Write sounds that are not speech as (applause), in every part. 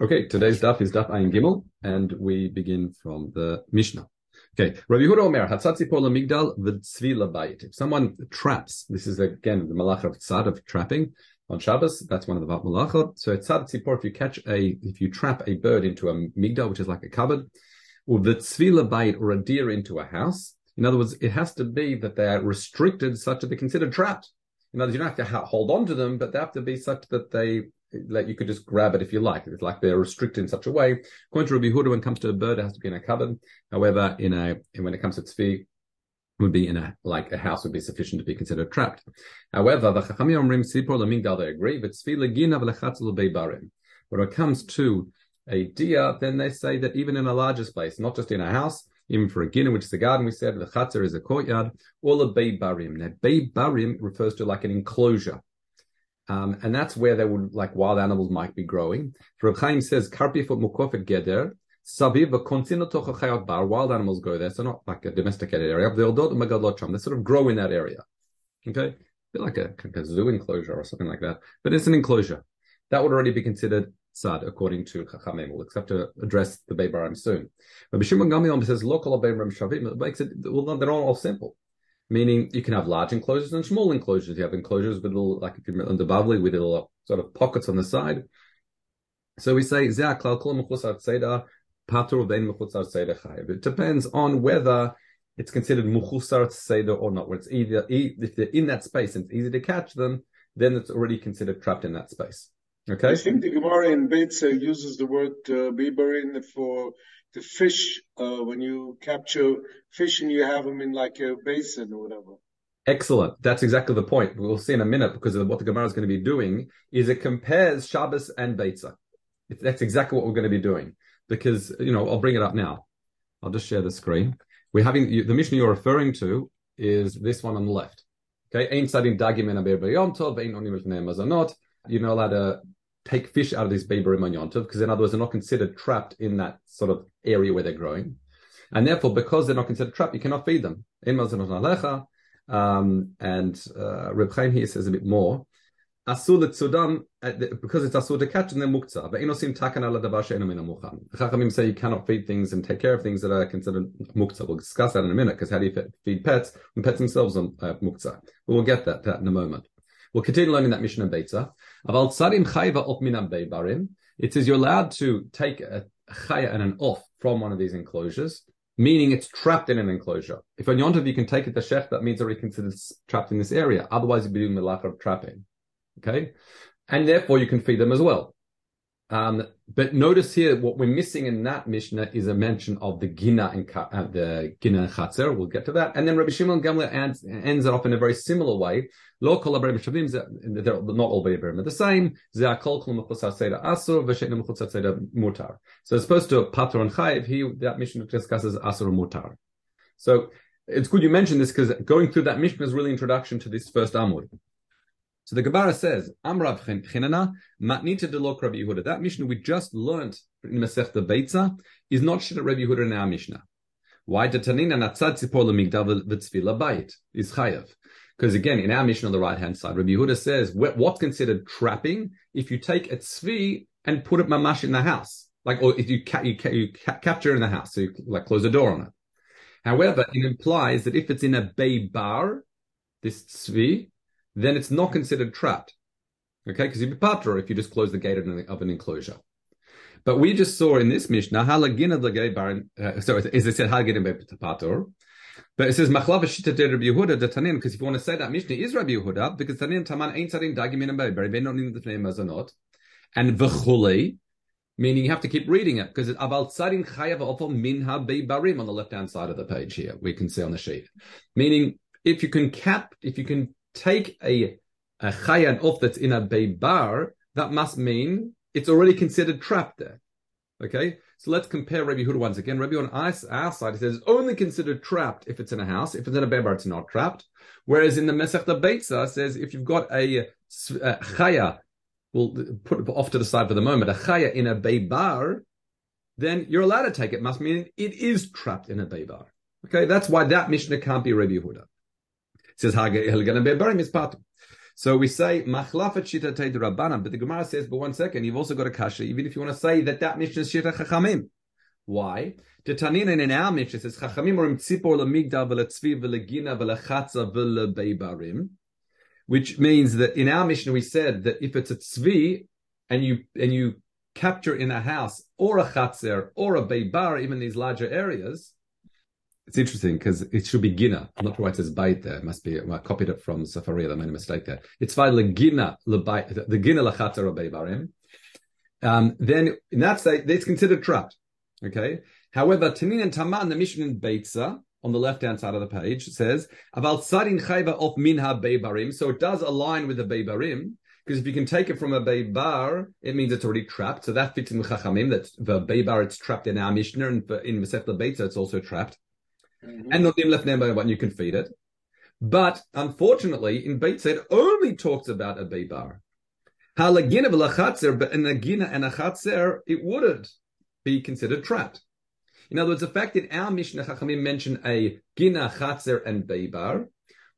Okay, today's daf is daf Ayin Gimel, and we begin from the Mishnah. Okay, Rabbi Yehuda Omer, Hatzatzi Por Migdal v'tzvi labayit. If someone traps, this is again the malach of tzad of trapping on Shabbos. That's one of the malachot. So tzad tzipor, if you catch a, if you trap a bird into a migdal, which is like a cupboard, or the tzvi labayit, or a deer into a house. In other words, it has to be that they are restricted such that they're considered trapped. In other words, you don't have to hold on to them, but they have to be such that they like you could just grab it if you like. It's like they're restricted in such a way. According to Rabbi Huda, when it comes to a bird, it has to be in a cupboard. However, in a when it comes to tzvi, would be in a like a house would be sufficient to be considered trapped. However, the Chachamim Omrim Sipor Lamigdal they agree, but tzvi legina beibarim. When it comes to a deer, then they say that even in a larger space, not just in a house, even for a gina, which is a garden, we said the chatzar is a courtyard, or a beibarim. Now, beibarim refers to like an enclosure. Um, and that's where they would like wild animals might be growing. Reb Chaim says karpi for mukofet geder saviv v'kontzino bar. Wild animals go there, so not like a domesticated area. They sort of grow in that area. Okay, like a, like a zoo enclosure or something like that, but it's an enclosure that would already be considered sad according to Chachamim. We'll to address the Beibarim soon. Rabbi Shimon Gamliel says local Beibarim Shavim. It makes it well, they're all simple meaning you can have large enclosures and small enclosures. You have enclosures with little, like if you're under Bavli, with little sort of pockets on the side. So we say, it depends on whether it's considered muchusar seder or not. Where it's either if they're in that space and it's easy to catch them, then it's already considered trapped in that space. Okay. I think the Gemara in Beitza uses the word uh, biberin for the fish uh, when you capture fish and you have them in like a basin or whatever. Excellent. That's exactly the point. We'll see in a minute because of what the Gemara is going to be doing is it compares Shabbos and Beitza. That's exactly what we're going to be doing because, you know, I'll bring it up now. I'll just share the screen. We're having the mission you're referring to is this one on the left. Okay. You're not allowed to take fish out of this Beberim Yontiv, because in other words, they're not considered trapped in that sort of area where they're growing. And therefore, because they're not considered trapped, you cannot feed them. Um, and uh, Reb Chaim here says a bit more. Asur letzudam, uh, because it's asur to catch them, they're muktzah. But inosim takan ala davar. Chachamim say you cannot feed things and take care of things that are considered muktzah. We'll discuss that in a minute, because how do you feed pets And pets themselves are uh, muktzah? We'll get that, that in a moment. We'll continue learning that Mishnah Beitza. Aval tzarim chayva of minam. It says you're allowed to take a chaya and an off from one of these enclosures, meaning it's trapped in an enclosure. If on Yontav you can take it to Shech, that means already considered trapped in this area. Otherwise, you'd be doing the lack of trapping. Okay? And therefore, you can feed them as well. Um, but notice here, what we're missing in that Mishnah is a mention of the Gina and uh, the Gina and Chatzer. We'll get to that. And then Rabbi Shimon Gamliel ends, ends it off in a very similar way. They're not all Berim are the same. Mutar. So as opposed to Pater and Chayiv, he, that Mishnah discusses asur and mutar. So it's good you mentioned this because going through that Mishnah is really introduction to this first Amud. So the Gemara says, Amrav Chinana, Matnita de Lok Rabbi Yehuda. That Mishnah we just learned in Masech the Beitza is not Shit Rabbi Yehuda in our Mishnah. Why? Tanina Natzad Tzipor Lemigdav V'Tzvila Bayit is Chayav. Because again, in our Mishnah on the right hand side, Rabbi Yehuda says what's considered trapping if you take a tzvi and put it mamash in the house, like or if you ca- you, ca- you ca- capture in the house, so you like close the door on it. However, it implies that if it's in a bay bar, this tzvi, then it's not considered trapped. Okay, because you'd be patra if you just close the gate of an, of enclosure. But we just saw in this Mishnah, halagina the baron, uh, so as it said, halagina pator. But it says machlava shita de Rabbi Tanin, because if you want to say that Mishnah is Rabbi Yehuda, because Tanin taman ain't tzadin dagim in a they don't need the name as not, and v'chulei, meaning you have to keep reading it because it's aval tzarin chayav ofo minha barim on the left hand side of the page here. We can see on the sheet, meaning if you can cap, if you can take a, a chayan off that's in a beibar, that must mean it's already considered trapped there. Okay, so let's compare Rabbi Huda once again. Rabbi on our, our side, it says only considered trapped if it's in a house. If it's in a beibar, it's not trapped. Whereas in the Masechta Beitza says if you've got a, a chaya, we'll put it off to the side for the moment, a chaya in a beibar, then you're allowed to take it. Must mean it is trapped in a beibar. Okay, that's why that Mishnah can't be Rabbi Huda says So So we say machlafet shita teid rabbanan, but the Gemara says, but one second, you've also got a kasha, even if you want to say that that mission is shita chachamim. Why? The Tanina in our Mishnah says Chachamim orim tzipor lemigdal v'letzvi v'legina v'lechatza v'lebeibarim, which means that in our Mishnah we said that if it's a tzvi and you and you capture in a house or a chatzer or a beibar, even these larger areas, it's interesting because it should be gina. I'm not sure it says bait there. It must be I copied it from Sefaria. I made a mistake there. It's by legina the gina lechatzer or beibarim. Um, then in that state, it's considered trapped. Okay. However, Tanin and Taman, the Mishnah in Beitza, on the left-hand side of the page, says, Aval Tsarin Chayva of Minha Beibarim. So it does align with the Beibarim, because if you can take it from a Beibar, it means it's already trapped. So that fits in the Chachamim, that the Beibar, it's trapped in our Mishnah, and in Masech Beitza, it's also trapped. Mm-hmm. And Notim left when you can feed it. But unfortunately, in Beit it only talks about a Beibar. Halagina v'lachatzer, but in a gina and a it wouldn't be considered trapped. In other words, the fact that our Mishnah Chachamim mention a Gina, Chatzer, and Beibar,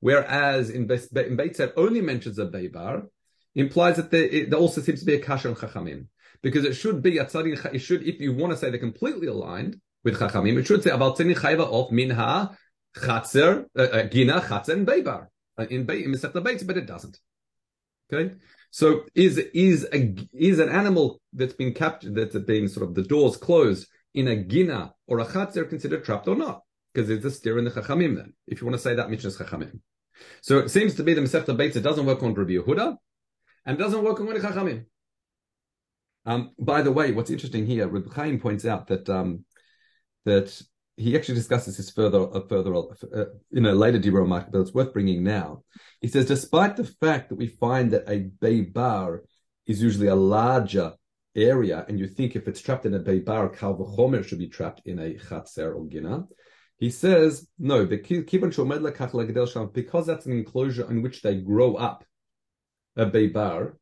whereas in, Be- in Beitzet only mentions a Beibar, implies that there, it, there, also seems to be a Kasha on Chachamim. Because it should be it should, if you want to say they're completely aligned with Chachamim, it should say tzadin chayva of minha, Chatzer, uh, uh, Gina, Chatzer, Beibar. Uh, in, Masechta Beitz, but it doesn't. Okay? So is is a is an animal that's been captured that's been sort of the doors closed in a gina or a chatzer considered trapped or not? Because it's a steer in the chachamim then. If you want to say that Mishnah is chachamim. So it seems to be the Masechta Beitza doesn't work on Rabbi Yehuda and doesn't work on the chachamim. Um, by the way, what's interesting here, Rabbi Chaim points out that um, that he actually discusses this further, uh, further uh, in a later Dibro mark, but it's worth bringing now. He says, despite the fact that we find that a beibar is usually a larger area, and you think if it's trapped in a beibar, kal v'chomer should be trapped in a chatzer or gina. He says, no, because that's an enclosure in which they grow up, a beibar,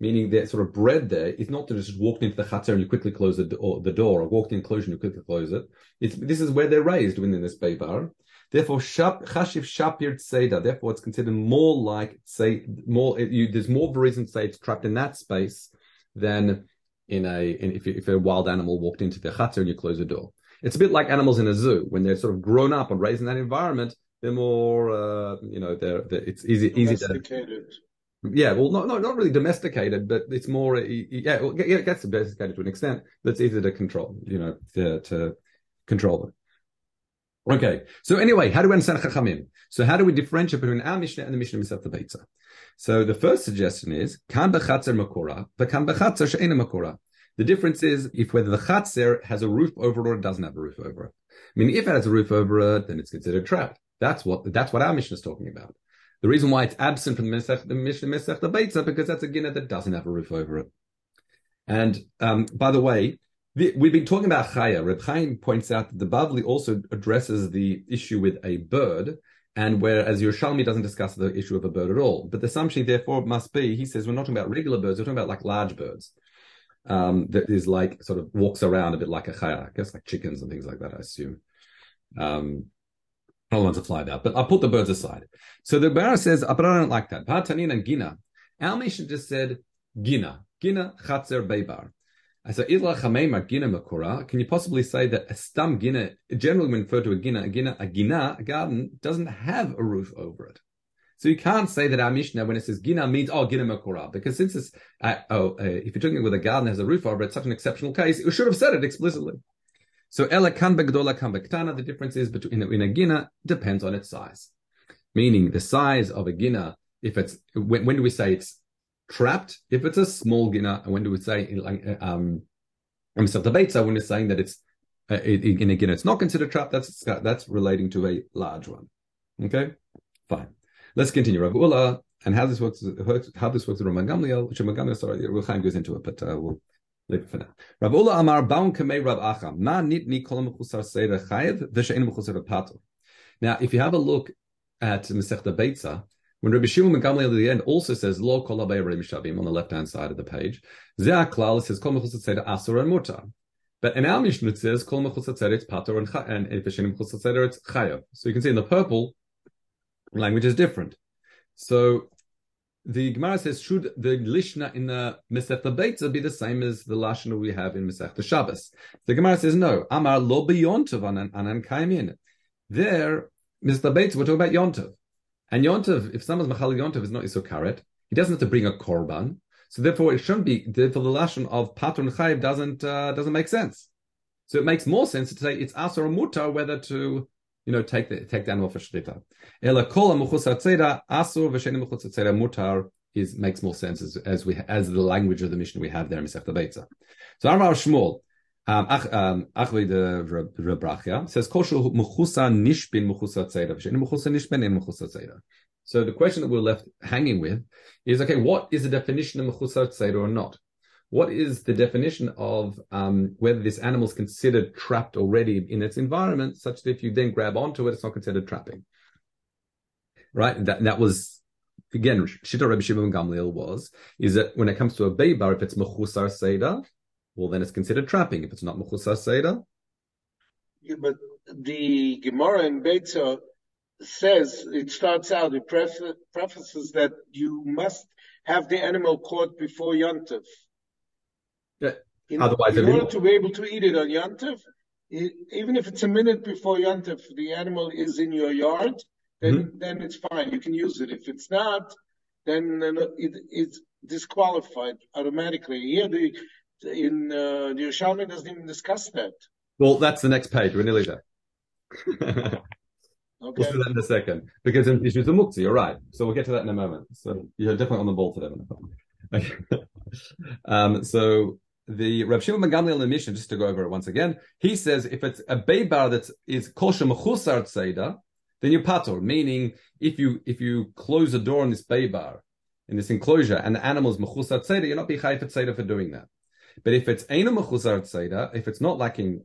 meaning they're sort of bred there, it's not to just walk into the chatzar and you quickly close the, door, the door, or walk in the enclosure and you quickly close it. It's, this is where they're raised within this beibar. Therefore, chashiv shapir tzeda. Therefore, it's considered more like say more. You, there's more of a reason to say it's trapped in that space than in a in, if, if a wild animal walked into the chatzar and you close the door. It's a bit like animals in a zoo when they're sort of grown up and raised in that environment. They're more, uh, you know, they're, they're it's easy easy to yeah, well, not, not not really domesticated, but it's more yeah, well, it gets domesticated to an extent. That's easier to control, you know, to, to control them. Okay, so anyway, how do we understand Chachamim? So how do we differentiate between our Mishnah and the Mishnah the Beitza? So the first suggestion is kan bechatzer makora, but kan bechatzer she'ena makora. The difference is if whether the chatzer has a roof over it or it doesn't have a roof over it. I mean, if it has a roof over it, then it's considered trapped. That's what that's what our Mishnah is talking about. The reason why it's absent from the Mishnah the Mishnah the Beitza because that's a gina that doesn't have a roof over it. And um, by the way, the, we've been talking about chaya. Reb Chaim points out that the Bavli also addresses the issue with a bird, and whereas Yerushalmi doesn't discuss the issue of a bird at all. But the assumption, therefore, must be, he says, we're not talking about regular birds, we're talking about like large birds. Um, that is like sort of walks around a bit like a chaya, I guess like chickens and things like that, I assume. Um, I don't want to fly that, but I'll put the birds aside. So the Gemara says, but I don't like that. Patanin and Gina. Our mission just said Gina. Gina Chatzer Beibar. I said, Idla Chameimar Gina Makura. Can you possibly say that a stam Gina, generally when referred to a Gina, a Gina, a Gina, a garden, doesn't have a roof over it? So you can't say that our Mishnah, when it says Gina, means, oh, Gina Makura. Because since it's, uh, oh, uh, if you're talking with a garden that has a roof over it, it's such an exceptional case, it should have said it explicitly. So ela kan begdola kan bektana, the difference is between in a gina depends on its size. Meaning the size of a gina, if it's when, when do we say it's trapped? If it's a small gina, and when do we say um when we're saying that it's uh, in a gina, it's not considered trapped. That's that's relating to a large one. Okay, fine. Let's continue. Rav Ula and how this works. How this works with Rav Gamliel. Which Rav Gamliel, sorry, Rav goes into it, but uh, we'll For now. Rav Ula Amar Kamei Rav Acham Mechusar Seira Chayev Mechusar. Now, if you have a look at Masechta Beitza, when Rabbi Shimon Gamliel at the end also says Lo Kol Habei Shavim on the left hand side of the page, Zeh says Kol Mechusar Seira Asur and Mutar. But in our Mishnah it says Kol Mechusar Seira it's Patur and Mechusar Seira it's Chayev. So you can see in the purple language is different. So the Gemara says, should the Lishna in the Masechta Beitza be the same as the Lashna we have in Masechta Shabbos? The Gemara says, no. Amar lo beyontov anan kaimin. There, Mr. Beitza, we're talking about Yontov. And Yontov, if someone's Machal Yontov is not Isokaret, he doesn't have to bring a Korban. So therefore, it shouldn't be, therefore the Lashon of Patron Chayiv doesn't, uh, doesn't make sense. So it makes more sense to say it's Asar Mutar whether to you know, take the take the animal for shrita. Ela kol asur v'sheni tzeda mutar is makes more sense as, as we as the language of the mission we have there in Masechta Beitza. So Amar Shmuel, um, um, Achli the Rebrachia says kol mechusa nishbin mechusa tzeda mechusa nishbin in mechusa tzeda. So the question that we're left hanging with is okay, what is the definition of mechusa tzeda or not? What is the definition of um, whether this animal is considered trapped already in its environment, such that if you then grab onto it, it's not considered trapping. Right? That that was again Shita Rabbi Shimon Gamliel was is that when it comes to a beibar, if it's mechusar seder, well then it's considered trapping. If it's not mechusar seder, yeah, but the Gemara in Beitza says it starts out it prefaces that you must have the animal caught before yontif. In, Otherwise, in order to be able to eat it on Yantif, even if it's a minute before Yantif, the animal is in your yard, then mm-hmm. then it's fine. You can use it. If it's not, then it, it's disqualified automatically. Here, the in uh, the Yerushalmi doesn't even discuss that. Well, that's the next page. We're nearly there. okay. (laughs) We'll do that in a second because in issues of mukti, you're right. So we'll get to that in a moment. So you're definitely on the ball today. Okay. (laughs) um, so the Rav Shimon Gamliel in the mission, just to go over it once again, he says if it's a beibar that is kosher mechusar tzeda, then you pator, meaning if you if you close a door on this beibar, in this enclosure, and the animal is mechusar tzeda, you're not be for tzeda for doing that. But if it's ena mechusar tzeda, if it's not lacking,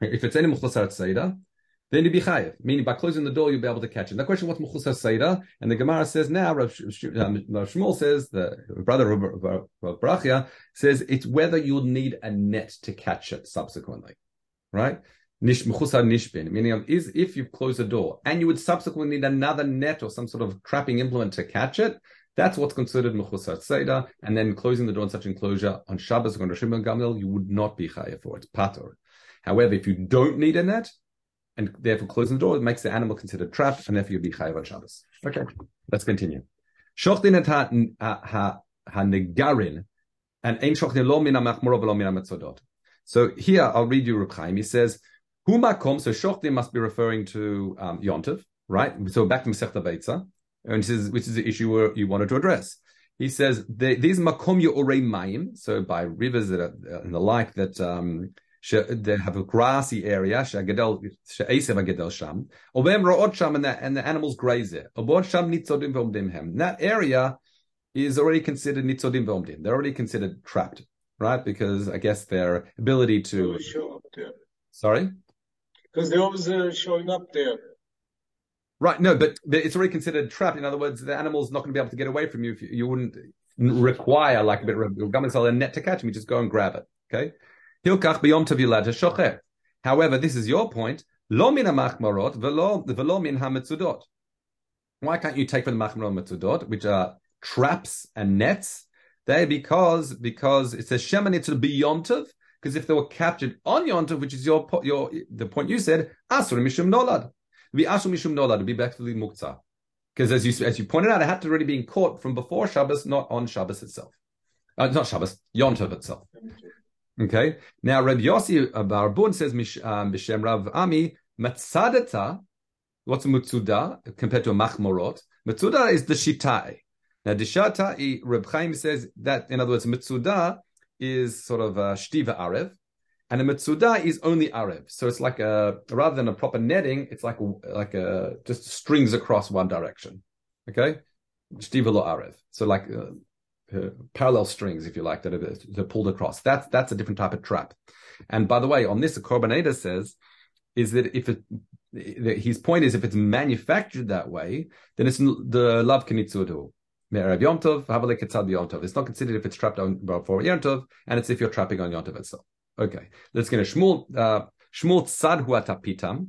if it's ena mechusar tzeda, then you'd be chayiv. Meaning by closing the door, you'll be able to catch it. The question, what's mechusa seida? And the Gemara says now, Rav, um, Rav Shmuel says, the brother of Rav Brachia says, it's whether you'll need a net to catch it subsequently. Right? Nish mechusa nishbin, meaning is if you've closed the door and you would subsequently need another net or some sort of trapping implement to catch it, that's what's considered mechusar tzeda, and then closing the door in such enclosure on Shabbos or on Rosh Gamil, you would not be chayav for it. Pator. However, if you don't need a net, and therefore closing the door, makes the animal considered trapped, and therefore you'd be chayav on Shabbos. Okay, let's continue. Shochdin et ha-negarin, and ein shochdin lo min ha-machmuro v'lo min ha So here, I'll read you Reb Chaim. He says, Hu makom, so shochdin must be referring to um, right? So back to Masechta Beitza, and says, which is the issue you wanted to address. He says, these makom yorei mayim, so by rivers that are, and the like that um, they have a grassy area, she'agadel, she'esim agadel sham, obem ro'ot sham, and the, and the animals graze there. Obot. That area is already considered nitzodim v'omdim. They're already considered trapped, right? Because I guess their ability to... Show up there. Sorry? Because they're always uh, showing up there. Right, no, but, it's already considered trapped. In other words, the animal's not going to be able to get away from you. If you, you wouldn't require, like a bit of a net to catch me. Just go and grab it, okay? Hilkach beyom tavilad shocher. However, this is your point. Lo min machmarot velo min hamitzudot. Why can't you take from the machmarot mitzudot, which are traps and nets? They because because it says shemanit beyontav. Because if they were captured on yontav, which is your your the point you said, asur mishum nolad, be asur mishum nolad, be back to the muktzah. Because as you as you pointed out, it had to already been caught from before Shabbos, not on Shabbos itself. Uh, not Shabbos, Yontav itself. Okay. Now, Rabbi Yossi Barbun says, um, Bishem Rav Ami, Matzadata, what's a Mutsuda compared to a Machmorot? Mutsuda is the Shitai. Now, the Shitai, Reb Chaim says that, in other words, Mutsuda is sort of a Shtiva Arev, and a Mutsuda is only Arev. So it's like a, rather than a proper netting, it's like like a, just strings across one direction. Okay? Shtiva lo Arev. So like, uh, uh, parallel strings, if you like, that are, that are, pulled across. That's that's a different type of trap. And by the way, on this, Korban HaEdah says is that if it, his point is if it's manufactured that way, then it's the lav kenitzudu. It's not considered if it's trapped on for Yontov, and it's if you're trapping on Yontov itself. Okay, let's get a Shmuel. Uh, Shmuel tzad pitam.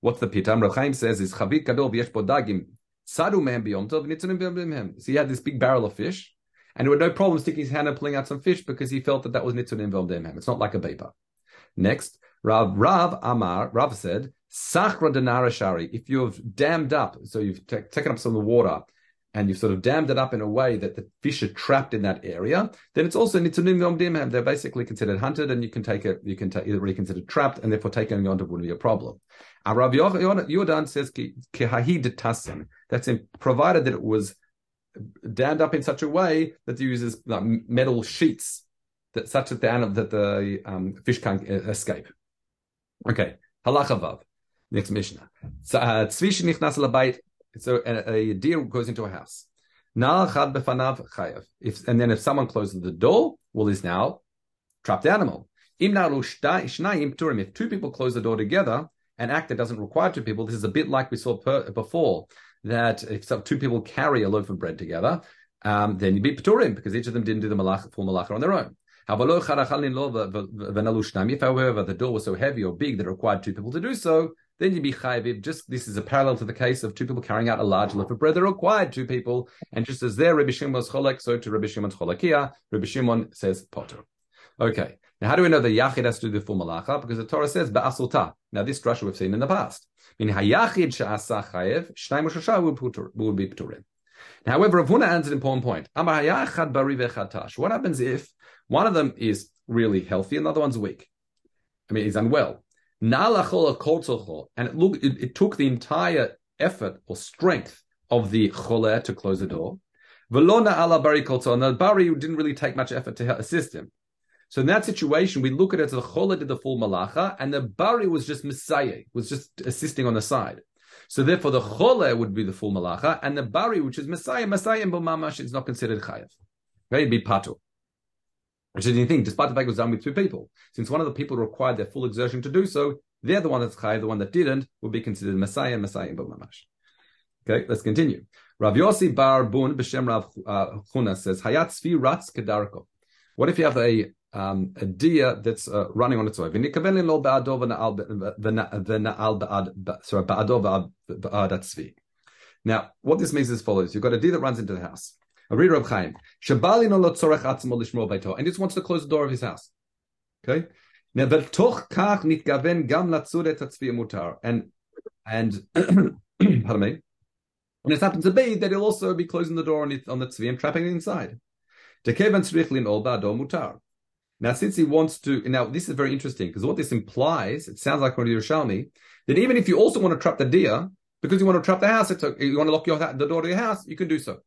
What's the pitam? Reb Chaim says is chavit gadol v'yesh dagim Sadu man biontov nitzunim So he had this big barrel of fish, and he had no problem sticking his hand and pulling out some fish because he felt that that was nitzunim v'omdemhem. It's not like a paper. Next, Rav Rav Amar Rav said, Sachra denara shari. If you've dammed up, so you've t- taken up some of the water and you've sort of dammed it up in a way that the fish are trapped in that area, then it's also nitzunim v'omdemhem. They're basically considered hunted, and you can take it. You can take either really considered trapped, and therefore taking on to wouldn't be a problem. Rav Yodan says tasim. That's in, provided that it was dammed up in such a way that it uses like, metal sheets that such that the animal, that the um, fish can't uh, escape. Okay, halacha vav. Next Mishnah. So, uh, so a, a, deer goes into a house. If, and then if someone closes the door, well, he's now trapped animal. If two people close the door together, an act that doesn't require two people, this is a bit like we saw per, before, that if two people carry a loaf of bread together, um, then you'd be Paturim, because each of them didn't do the malach, full malacha on their own. If, however, the door was so heavy or big that it required two people to do so, then you'd be chayiv. Just this is a parallel to the case of two people carrying out a large loaf of bread. They required two people, and just as there, Rabbi Shimon was cholek, so to Rabbi Shimon's cholekia, Rabbi Shimon says potter. Okay, now how do we know the yachid has to do the full malacha? Because the Torah says ba'asulta. Now this drasha we've seen in the past. Hayachid would be pturim. However, Rav Huna adds an important point. Amar hayachad bari vechatash. What happens if one of them is really healthy and the other one's weak? I mean, he's unwell. And it, look, it, it took the entire effort or strength of the choler to close the door. Velona ala bari and the bari didn't really take much effort to assist him. So in that situation, we look at it as the choler did the full malacha, and the bari was just messiah, was just assisting on the side. So therefore, the choler would be the full malacha, and the bari, which is messiah, messiah and mamash, is not considered chayav. Right? It'd be patu. Which is the thing, despite the fact it was done with two people. Since one of the people required their full exertion to do so, they're the one that's chayav, the one that didn't would be considered Messiah, Messiah, but mamash. Okay, let's continue. Rav Yossi Bar Bun B'Shem Rav uh, Chuna says, Hayat Tzvi Ratz Kedarko. What if you have a um, a deer that's uh, running on its way. Now, what this means is as follows: you've got a deer that runs into the house. A reader of Chaim shabalin no tzorech atzmo lishmo beito, and just wants to close the door of his house. Okay. Now, and and (clears throat) pardon me. And it happens to be that he'll also be closing the door on, it, on the tzvi and trapping it inside. Ol ba'ado mutar. Now, since he wants to, now this is very interesting because what this implies, it sounds like from Yerushalmi, that even if you also want to trap the deer, because you want to trap the house, it's okay, you want to lock your, the door to your house, you can do so.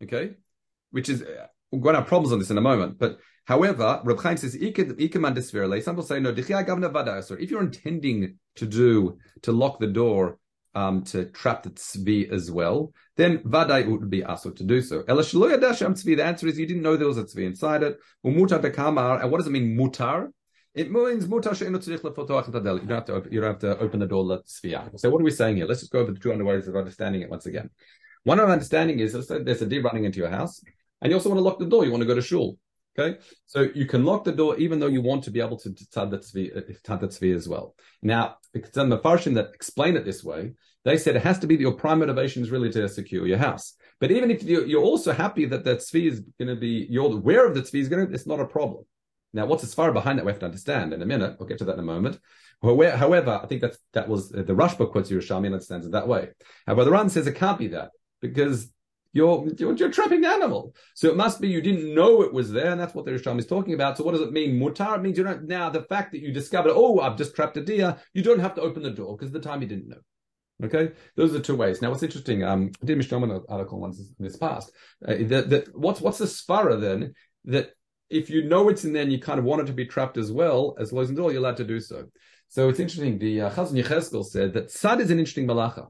Okay, which is we're going to have problems on this in a moment. But however, Reb Chaim says Some will say no. If you're intending to do to lock the door um, to trap the tzvi as well, then vaday would be asked to do so. The answer is you didn't know there was a tzvi inside it. And what does it mean mutar? It means mutar You don't have to open, you don't have to open the door. Let tzvi So what are we saying here? Let's just go over the two ways of understanding it once again. One of understanding is there's a deer running into your house, and you also want to lock the door. You want to go to shul. Okay, so you can lock the door even though you want to be able to tzvi uh, as well. Now, some mafarshim that explain it this way, they said it has to be that your prime motivation is really to secure your house. But even if you're also happy that that tzvi is going to be, you're aware of the tzvi is going to, it's not a problem. Now, what's as far behind that we have to understand in a minute. We'll get to that in a moment. However, I think that that was uh, the Rashba quotes Yerushalmi and understands it that way. However, the Ran says it can't be that because you're, you're, you're trapping animal. So it must be you didn't know it was there, and that's what the Risham is talking about. So what does it mean? Mutar it means you don't now the fact that you discovered, oh, I've just trapped a deer, you don't have to open the door because the time you didn't know. Okay, those are two ways. Now, what's interesting, um, I did an article once in this past. Uh, that, that what's what's the svara then that if you know it's in there and you kind of want it to be trapped as well as closing the door, you're allowed to do so. So it's interesting. The uh, Chazon Yechezkel said that sad is an interesting malacha,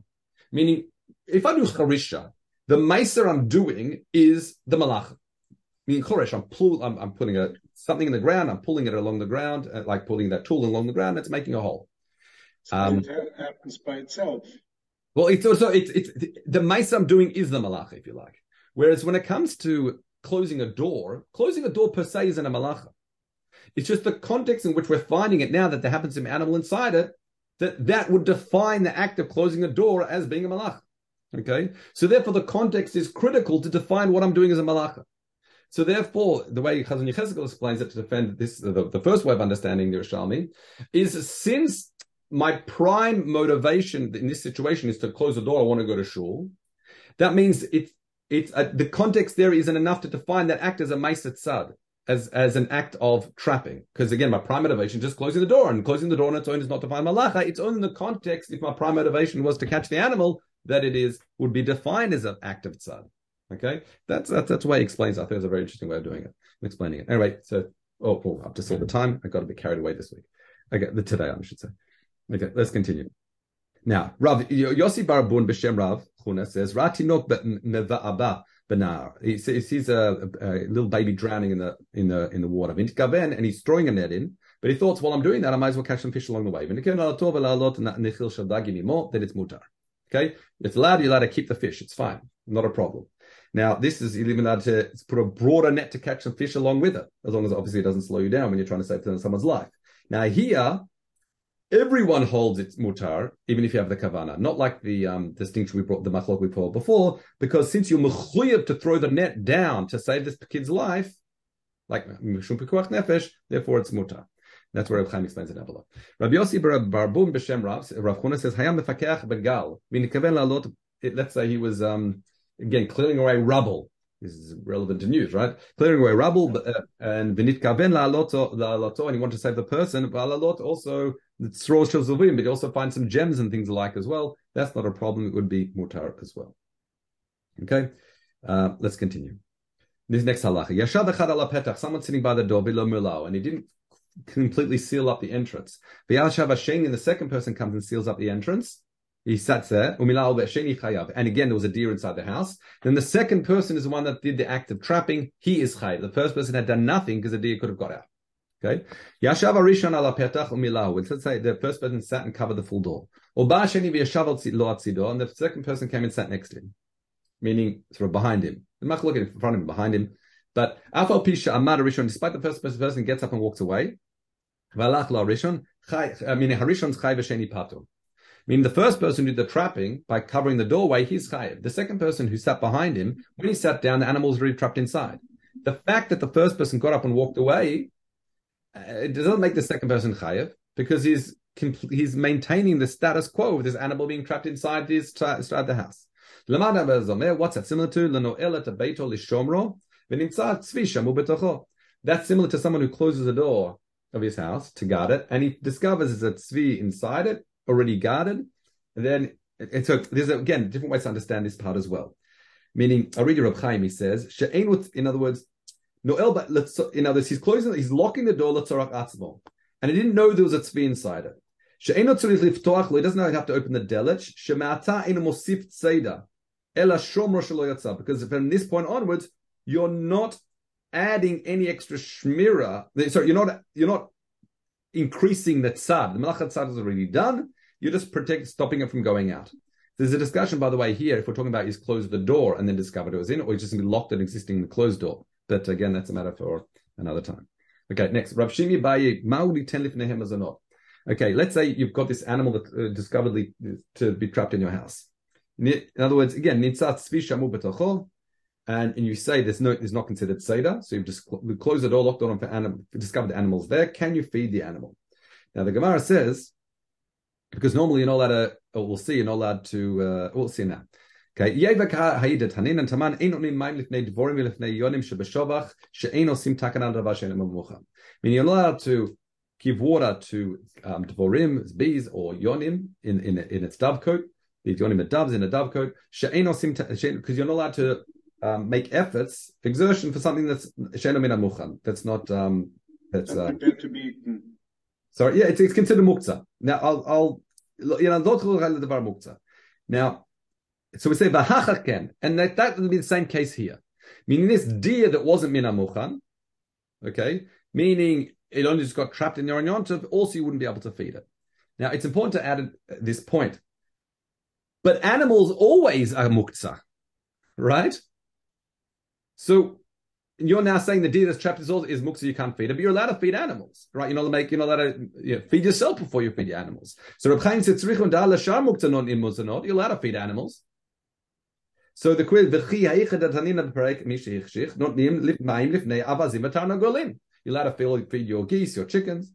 meaning if I do charisha, the meiser I'm doing is the malach. Meaning choresh, I'm, pull, I'm, I'm putting a, something in the ground, I'm pulling it along the ground, uh, like pulling that tool along the ground, it's making a hole. Um, it happens by itself. Well, it's also, it's, it's, the meiser I'm doing is the malach, if you like. Whereas when it comes to closing a door, closing a door per se isn't a malacha. It's just the context in which we're finding it now that there happens some animal inside it, that that would define the act of closing a door as being a malach. Okay, so therefore the context is critical to define what I'm doing as a malacha. So therefore, the way Chazon Yechezkel explains it to defend this, the, the first way of understanding the Rishalmi, is since my prime motivation in this situation is to close the door, I want to go to shul. That means it's it's uh, the context there isn't enough to define that act as a ma'aseh tzad, as as an act of trapping. Because again, my prime motivation is just closing the door, and closing the door on its own is not to defined malacha. It's only in the context if my prime motivation was to catch the animal that it is would be defined as an act of tzad. Okay, that's that's that's why he explains. It. I think it's a very interesting way of doing it, I'm explaining it. Anyway, so oh, oh I've just saw the time. I got a bit carried away this week. Okay, the today I should say. Okay, let's continue. Now, Rav Yossi Barabun b'Shem Rav Huna says Ratinok meva'aba benar. He sees a, a, little baby drowning in the in the in the water. And he's throwing a net in. But he thought, while I'm doing that, I might as well catch some fish along the way. Then it's mutar. Okay, it's allowed. You're allowed to keep the fish. It's fine, not a problem. Now, this is you're even allowed to put a broader net to catch some fish along with it, as long as obviously it doesn't slow you down when you're trying to save someone's life. Now, here, everyone holds its mutar, even if you have the kavana. Not like the um, distinction we brought, the machlok we brought before, because since you're mechuyev to throw the net down to save this kid's life, like mishum pikuach nefesh, therefore it's mutar. That's where Reb Chaim explains it below. Rabbi Yossi Barbum b'Shem Rav, Rav Chuna says, Hayam mefakech begal. Let's say he was um, again, clearing away rubble. This is relevant to news, right? Clearing away rubble, uh, and vinit kaven la'aloto, and you want to save the person, but la'alot also, the shilzuvim, but you also find some gems and things alike as well. That's not a problem. It would be mutar as well. Okay, uh, let's continue. This next halacha. Yashad echad ala petach, someone sitting by the door, below mulao, and he didn't completely seal up the entrance. And the second person comes and seals up the entrance. He sat there, and again there was a deer inside the house. Then the second person is the one that did the act of trapping. He is chayav. The first person had done nothing because the deer could have got out. Okay. Yashav arishon ala petach umilahu. Let's say the first person sat and covered the full door. Or sheni v'yashav and the second person came and sat next to him, meaning sort of behind him. The mach looking in front of him, behind him. But afal pisha amad arishon, despite the first person gets up and walks away, valach la arishon, meaning harishon's chay v'sheni pato. Meaning the first person who did the trapping by covering the doorway, he's chayiv. The second person who sat behind him, when he sat down, the animal was already trapped inside. The fact that the first person got up and walked away, uh, it doesn't make the second person chayiv because he's he's maintaining the status quo of this animal being trapped inside his inside the house. What's that similar to? That's similar to someone who closes the door of his house to guard it, and he discovers there's a tzvi inside it, already guarded. And then, and so there's again different ways to understand this part as well. Meaning, I read Reb Chaim, he says, in other words, Noel, but let's, in other words, he's closing, he's locking the door, letzorach atzmo. And he didn't know there was a tzvi inside it. He doesn't know he have to open the delich. She'mata in mosif tzeda. Ela shom because from this point onwards, you're not adding any extra shmira. Sorry, you're not you're not increasing the tzad. The malachat tzad is already done. You're just protect, stopping it from going out. There's a discussion, by the way, here if we're talking about is close the door and then discovered it was in, or just locked and existing in the closed door. But again, that's a matter for another time. Okay, next. Rav Shimi Baye, Mauli Ten Lifnehem not. Okay, let's say you've got this animal that uh, discoveredly to be trapped in your house. In other words, again, nitzat tzvi shamu and, and you say this no is not considered seder, so you've just cl- closed the door, locked on for anim- discovered the animals there. Can you feed the animal? Now the Gemara says, because normally you're not allowed to, we'll see, you're not allowed to, uh, we'll see now. Okay, Meaning you're not allowed to give water to um, dvorim, bees, or yonim in, in, in its dovecote. The yonim are doves in a dovecote. Because you're not allowed to um, make efforts, exertion for something that's That's not um, that's uh, to be eaten. Sorry, yeah, it's, it's considered muktzah. Now I'll I'll you know muktzah. Now, so we say vahachaken, and that that would be the same case here. Meaning this deer that wasn't mina muchan, okay, meaning it only just got trapped in your yontav, also you wouldn't be able to feed it. Now it's important to add this point. But animals always are muktzah, right? So you're now saying the deer that's trapped is also is muksa, you can't feed it, but you're allowed to feed animals, right? You're not make you're not allowed to you know, feed yourself before you feed your animals. So Reb Chaim said tzrichon da l'shar mukta non in. You're allowed to feed animals. So the quiz, v'chi ha'iched atanina b'perek mishi ichshich, not nim ma'im lifnei avazim golim. You're allowed to feed your geese, your chickens.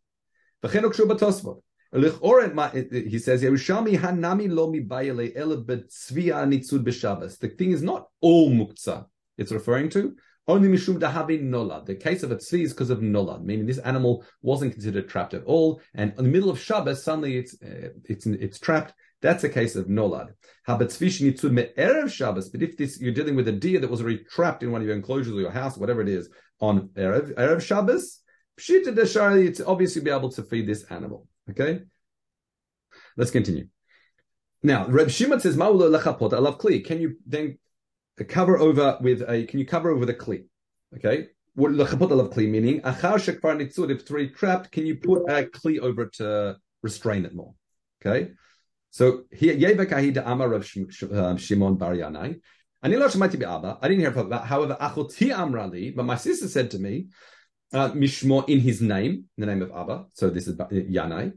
V'chen ukshu b'tosvot. He says, Yerushalmi hanami lo mi bayale ele betzvia nitzud b'shabbos. The thing is not all muktzah it's referring to. Only mishum dahavi nolad. The case of a tzvi is because of nolad, meaning this animal wasn't considered trapped at all, and in the middle of Shabbos, suddenly it's uh, it's it's trapped. That's a case of nolad. me'erev Shabbos. But if this you're dealing with a deer that was already trapped in one of your enclosures or your house, whatever it is, on erev erev Shabbos, pshita deshari, it's obviously be able to feed this animal. Okay, let's continue. Now, Reb Shimon says, "Ma'ula lechapot alav kli." Can you then cover over with a? Can you cover over the kli? Okay, what lechapot alav kli meaning? Achar shekvar nitzud. If it's trapped, can you put a kli over to restrain it more? Okay, so here Yevekahida Amar Rav um, Shimon Bar Yanai. I didn't hear about that. However, Achoti Amrali, but my sister said to me, uh, Mishmo in his name, in the name of Abba. So this is Yanai.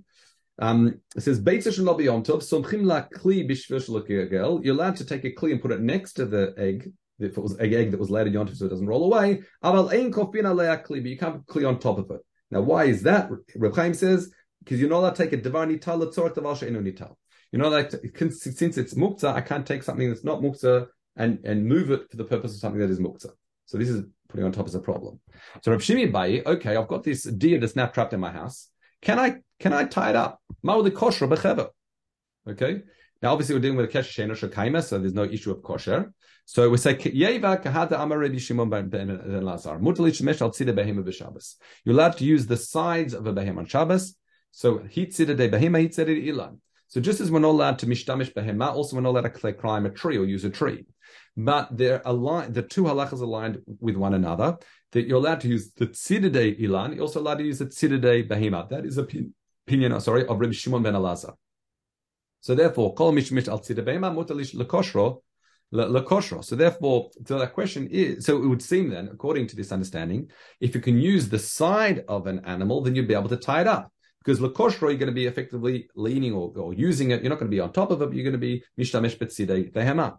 Um, it says Beitza shel Yom Tov somchim la kli b'shvil You're allowed to take a kli and put it next to the egg. If it was an egg that was laid in Yom Tov, so it doesn't roll away. Aval ein kofin alei kli, but you can't put kli on top of it. Now, why is that? Reb Chaim says because you're not allowed to take a devar nital letzor taval she'enu nital. You're not allowed to, since it's muktzah, I can't take something that's not muktzah and and move it for the purpose of something that is muktzah. So this is putting on top as a problem. So Reb Shimi Bayi, okay, I've got this deer that's now trapped in my house. Can I can I tie it up? Okay. Now, obviously, we're dealing with a kesher shakaima, so there's no issue of kosher. So we say yeva kahada amar Rabbi Shimon ben Lazar mutali shemesh al tzida behema b'Shabbos. You're allowed to use the sides of a behem on Shabbos. So heat tzida de behema, heat tzida ilan. So just as we're not allowed to mishtamish behema, also we're not allowed to climb a tree or use a tree. But they're aligned. The two halachas aligned with one another. That you're allowed to use the tzidade ilan. You're also allowed to use the tzidade behema. That is opinion, opinion sorry, of Rabbi Shimon ben Elazar. So therefore, kol mishmish al tzidade behema mutalish lekoshro lekoshro. So therefore, so that question is. So it would seem then, according to this understanding, if you can use the side of an animal, then you'd be able to tie it up because lakoshro you're going to be effectively leaning or, or, using it. You're not going to be on top of it. You're going to be mishtamesh betzidei behema.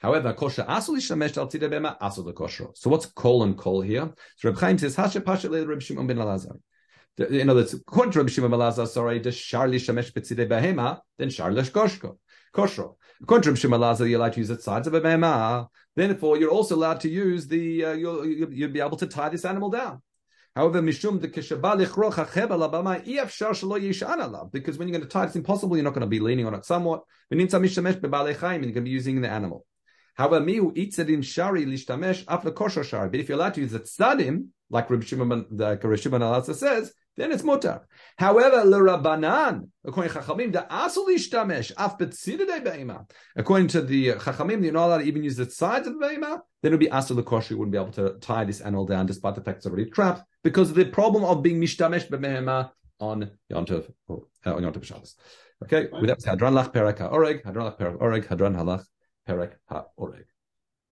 However, kosher asul yishamesh al tzidei behema asul lakoshro. So what's kol and kol here? So Reb Chaim says hashe pasha le Reb Shimon ben Elazar. In other words, according to Reb Shimon ben Elazar, sorry, the shar lishamesh betzidei behema, then shar leshkoshko. Koshro. According to Reb Shimon ben Elazar, you're allowed to use the sides of a behema. Therefore, you're also allowed to use the. Uh, you'll, you'll be able to tie this animal down. However, mishum de because when you're going to tie, it's impossible. You're not going to be leaning on it somewhat. You're going to be using the animal. However, mihu eats it in shari lishtamesh after kosher shari. But if you're allowed to use the tzadim, like Rabbi Shimon, the Rabbi Shimon says, then it's mutar. However, l'rabanan, according to the Chachamim, the asul ishtamesh af betzidei beima. According to the Chachamim, you're not allowed to even use the sides of the beima. Then it would be asul l'kosher. You wouldn't be able to tie this animal down, despite the fact it's already trapped, because of the problem of being mishtamesh beima on Yontov uh, on Yontov Shabbos. Okay, with that, Hadran lach perak ha oreg, Hadran lach perak oreg, Hadran halach perak ha oreg.